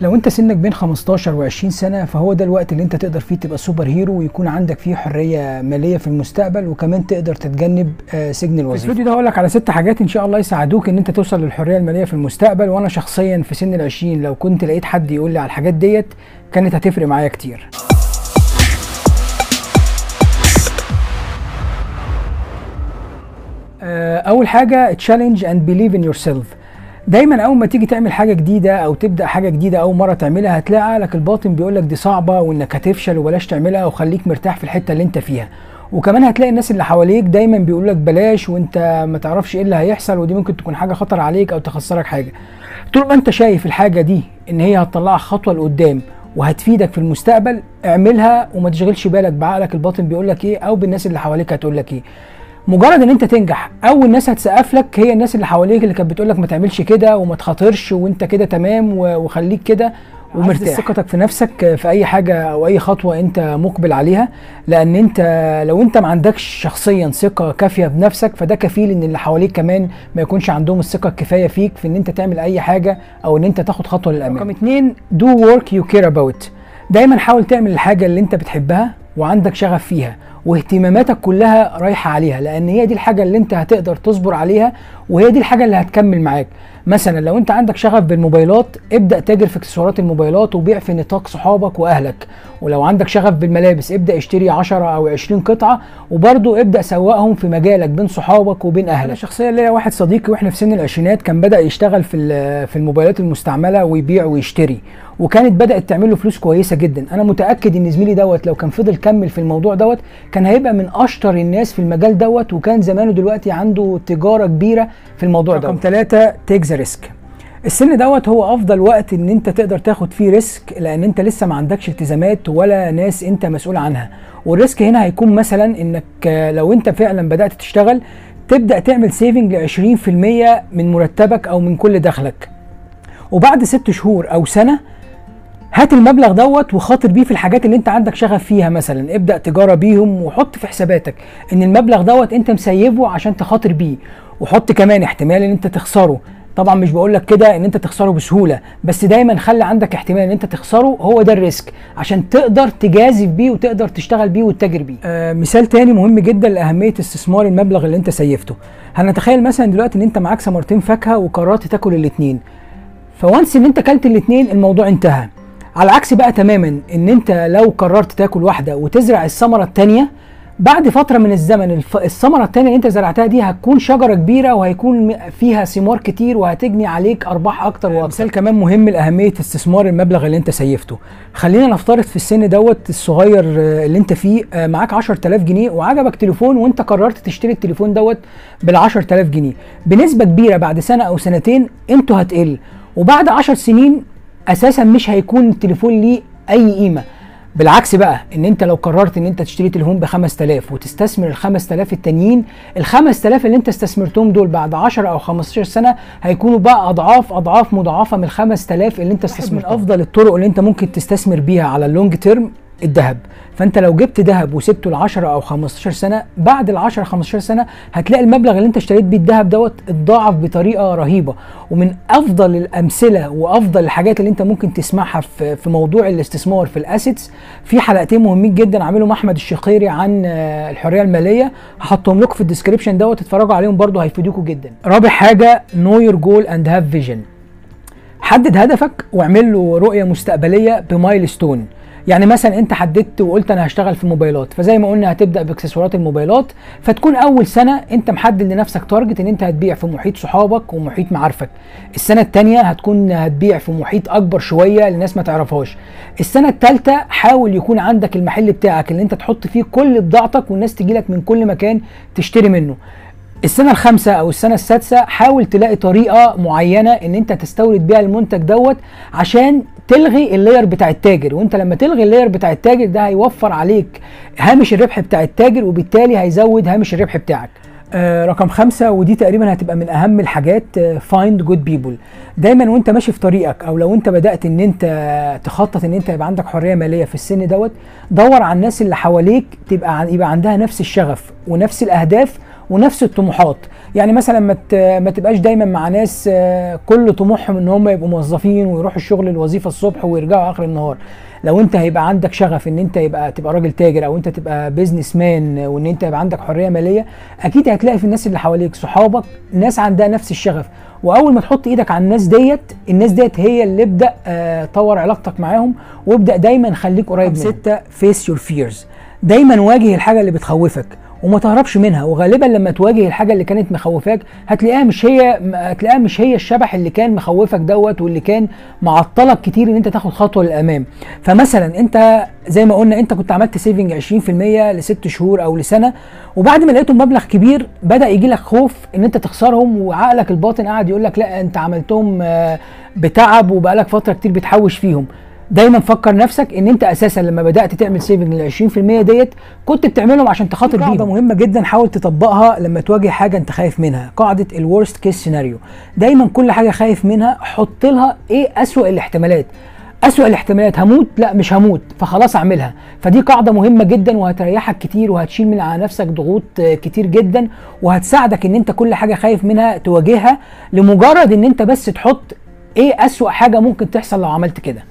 لو انت سنك بين 15 و20 سنة فهو ده الوقت اللي انت تقدر فيه تبقى super hero ويكون عندك فيه حرية مالية في المستقبل وكمان تقدر تتجنب آه، سجن الوظيفة. في الفيديو ده هقول لك على ست حاجات إن شاء الله يساعدوك إن أنت توصل للحرية المالية في المستقبل وأنا شخصيا في سن ال20 لو كنت لقيت حد يقول لي على الحاجات ديت كانت هتفرق معايا كتير. آه، أول حاجة challenge and believe in yourself دايما أول ما تيجي تعمل حاجة جديدة أو تبدأ حاجة جديدة أول مرة تعملها هتلاقي عقلك الباطن بيقول لك دي صعبة وإنك هتفشل وبلاش تعملها وخليك مرتاح في الحتة اللي أنت فيها. وكمان هتلاقي الناس اللي حواليك دايما بيقول لك بلاش وأنت ما تعرفش إيه اللي هيحصل ودي ممكن تكون حاجة خطر عليك أو تخسرك حاجة. طول ما أنت شايف الحاجة دي إن هي هتطلعك خطوة لقدام وهتفيدك في المستقبل اعملها وما تشغلش بالك بعقلك الباطن بيقول لك إيه أو بالناس اللي حواليك هتقول لك إيه. مجرد ان انت تنجح اول ناس هتسقف لك هي الناس اللي حواليك اللي كانت بتقول لك ما تعملش كده وما تخاطرش وانت كده تمام وخليك كده ومرتاح. ثقتك في نفسك في أي حاجة أو أي خطوة أنت مقبل عليها لأن أنت لو أنت ما عندكش شخصيا ثقة كافية بنفسك فده كفيل إن اللي حواليك كمان ما يكونش عندهم الثقة الكفاية فيك في إن أنت تعمل أي حاجة أو إن أنت تاخد خطوة للامام رقم اتنين do work you care about. دايما حاول تعمل الحاجة اللي أنت بتحبها وعندك شغف فيها واهتماماتك كلها رايحة عليها لأن هي دي الحاجة اللي أنت هتقدر تصبر عليها وهي دي الحاجة اللي هتكمل معاك. مثلا لو أنت عندك شغف بالموبايلات ابدأ تاجر في اكسسوارات الموبايلات وبيع في نطاق صحابك وأهلك. ولو عندك شغف بالملابس ابدأ اشتري 10 أو 20 قطعة وبرضه ابدأ سوقهم في مجالك بين صحابك وبين أهلك. أنا شخصيا ليا واحد صديقي وإحنا في سن العشرينات كان بدأ يشتغل في في الموبايلات المستعملة ويبيع ويشتري. وكانت بدأت تعمل له فلوس كويسة جدا. أنا متأكد إن زميلي دوت لو كان فضل كمل في الموضوع دوت كان هيبقى من أشطر الناس في المجال دوت وكان زمانه دلوقتي عنده تجارة كبيرة في الموضوع دوت. رقم ثلاثة take the risk السن دوت هو أفضل وقت إن أنت تقدر تاخد فيه risk لأن أنت لسه ما عندكش التزامات ولا ناس أنت مسؤول عنها. وال risk هنا هيكون مثلا إنك لو أنت فعلا بدأت تشتغل تبدأ تعمل saving ل 20% من مرتبك أو من كل دخلك. وبعد ست شهور أو سنة هات المبلغ دوت وخاطر بيه في الحاجات اللي انت عندك شغف فيها مثلا. ابدأ تجارة بيهم وحط في حساباتك إن المبلغ دوت انت مسيبه عشان تخاطر بيه. وحط كمان احتمال إن انت تخسره. طبعا مش بقول لك كده إن انت تخسره بسهولة بس دايما خلي عندك احتمال إن انت تخسره هو ده ال risk عشان تقدر تجازف بيه وتقدر تشتغل بيه وتتاجر بيه. آه مثال تاني مهم جدا لأهمية استثمار المبلغ اللي انت سيفته. هنتخيل مثلا دلوقتي إن انت معاك ثمرتين فاكهة وقررت تاكل الاثنين ف once إن انت كلت الاثنين الموضوع انتهى. على العكس بقى تماما إن أنت لو قررت تاكل واحدة وتزرع الثمرة الثانية بعد فترة من الزمن. الثمرة الثانية اللي أنت زرعتها دي هتكون شجرة كبيرة وهيكون فيها ثمار كتير وهتجني عليك أرباح أكتر وأكتر مثال كمان مهم لأهمية استثمار المبلغ اللي أنت سيفته. خلينا نفترض في السن دوت الصغير آه، اللي أنت فيه آه، معاك 10000 جنيه وعجبك تليفون وأنت قررت تشتري التليفون دوت بال 10000 جنيه. بنسبة كبيرة بعد سنة أو سنتين قيمته هتقل. وبعد 10 سنين أساسا مش هيكون التليفون ليه أي قيمة. بالعكس بقى إن أنت لو قررت إن أنت تشتري تليفون ب 5000 وتستثمر ال 5000 التانيين ال 5000 اللي أنت استثمرتهم دول بعد 10 أو 15 سنة هيكونوا بقى أضعاف أضعاف مضاعفة من ال 5000 اللي أنت استثمرتهم. من أفضل الطرق اللي أنت ممكن تستثمر بيها على اللونج تيرم الذهب. فانت لو جبت ذهب وسبته ل 10 أو 15 سنة بعد ال 10 15 سنة هتلاقي المبلغ اللي انت اشتريت بيه الذهب دوت اتضاعف بطريقة رهيبة. ومن أفضل الأمثلة وأفضل الحاجات اللي انت ممكن تسمعها في في موضوع الاستثمار في ال assets في حلقتين مهمين جدا عاملهم أحمد الشقيري عن آه، الحرية المالية. هحطهم لكم في ال description دوت اتفرجوا عليهم برضو هيفيدوكوا جدا. رابع حاجة know your goal and have vision حدد هدفك واعمل له رؤية مستقبلية ب milestone. يعني مثلا أنت حددت وقلت أنا هشتغل في موبايلات فزي ما قلنا هتبدأ بإكسسوارات الموبايلات فتكون أول سنة أنت محدد لنفسك target إن أنت هتبيع في محيط صحابك ومحيط معارفك. السنة الثانية هتكون هتبيع في محيط أكبر شوية لناس ما تعرفهاش. السنة الثالثه حاول يكون عندك المحل بتاعك اللي أنت تحط فيه كل بضاعتك والناس تجي لك من كل مكان تشتري منه. السنة الخامسة أو السنة السادسة حاول تلاقي طريقة معينة إن أنت تستورد بيها المنتج دوت عشان تلغي ال layer بتاع التاجر وانت لما تلغي ال layer بتاع التاجر ده هيوفر عليك هامش الربح بتاع التاجر وبالتالي هيزود هامش الربح بتاعك. آه رقم خمسة ودي تقريبا هتبقى من أهم الحاجات find good people دايما وانت ماشي في طريقك أو لو انت بدأت إن انت تخطط إن انت يبقى عندك حرية مالية في السن دوت دور على الناس اللي حواليك تبقى يبقى عندها نفس الشغف ونفس الأهداف ونفس الطموحات. يعني مثلا ما ما تبقاش دايما مع ناس آه، كل طموحهم إن هم يبقوا موظفين ويروحوا الشغل الوظيفة الصبح ويرجعوا آخر النهار. لو أنت هيبقى عندك شغف إن أنت يبقى تبقى راجل تاجر أو أنت تبقى businessman وإن أنت يبقى عندك حرية مالية أكيد هتلاقي في الناس اللي حواليك صحابك ناس عندها نفس الشغف. وأول ما تحط إيدك على الناس ديت الناس ديت هي اللي ابدأ آه طور علاقتك معاهم وابدأ دايما خليك قريب منهم. ستة face your fears دايما واجه الحاجة اللي بتخوفك. وما تهربش منها. وغالبا لما تواجه الحاجة اللي كانت مخوفاك هتلاقيها مش هي هتلاقيها مش هي الشبح اللي كان مخوفك دوت واللي كان معطلك كتير إن أنت تاخد خطوة للأمام. فمثلا أنت زي ما قلنا أنت كنت عملت saving 20% لست شهور أو لسنة وبعد ما لقيتهم مبلغ كبير بدأ يجي لك خوف إن أنت تخسرهم وعقلك الباطن قاعد يقول لك لا أنت عملتهم آه، بتعب وبقالك فترة كتير بتحوش فيهم. دايما فكر نفسك إن أنت أساسا لما بدأت تعمل saving لل 20% ديت كنت بتعملهم عشان تخاطر بيهم. قاعدة مهمة جدا حاول تطبقها لما تواجه حاجة أنت خايف منها. قاعدة ال worst case scenario دايما كل حاجة خايف منها حط لها إيه أسوأ الاحتمالات. أسوأ الاحتمالات هموت؟ لا مش هموت. فخلاص أعملها. فدي قاعدة مهمة جدا وهتريحك كتير وهتشيل من على نفسك ضغوط كتير جدا وهتساعدك إن أنت كل حاجة خايف منها تواجهها لمجرد إن أنت بس تحط إيه أسوأ حاجة ممكن تحصل لو عملت كده.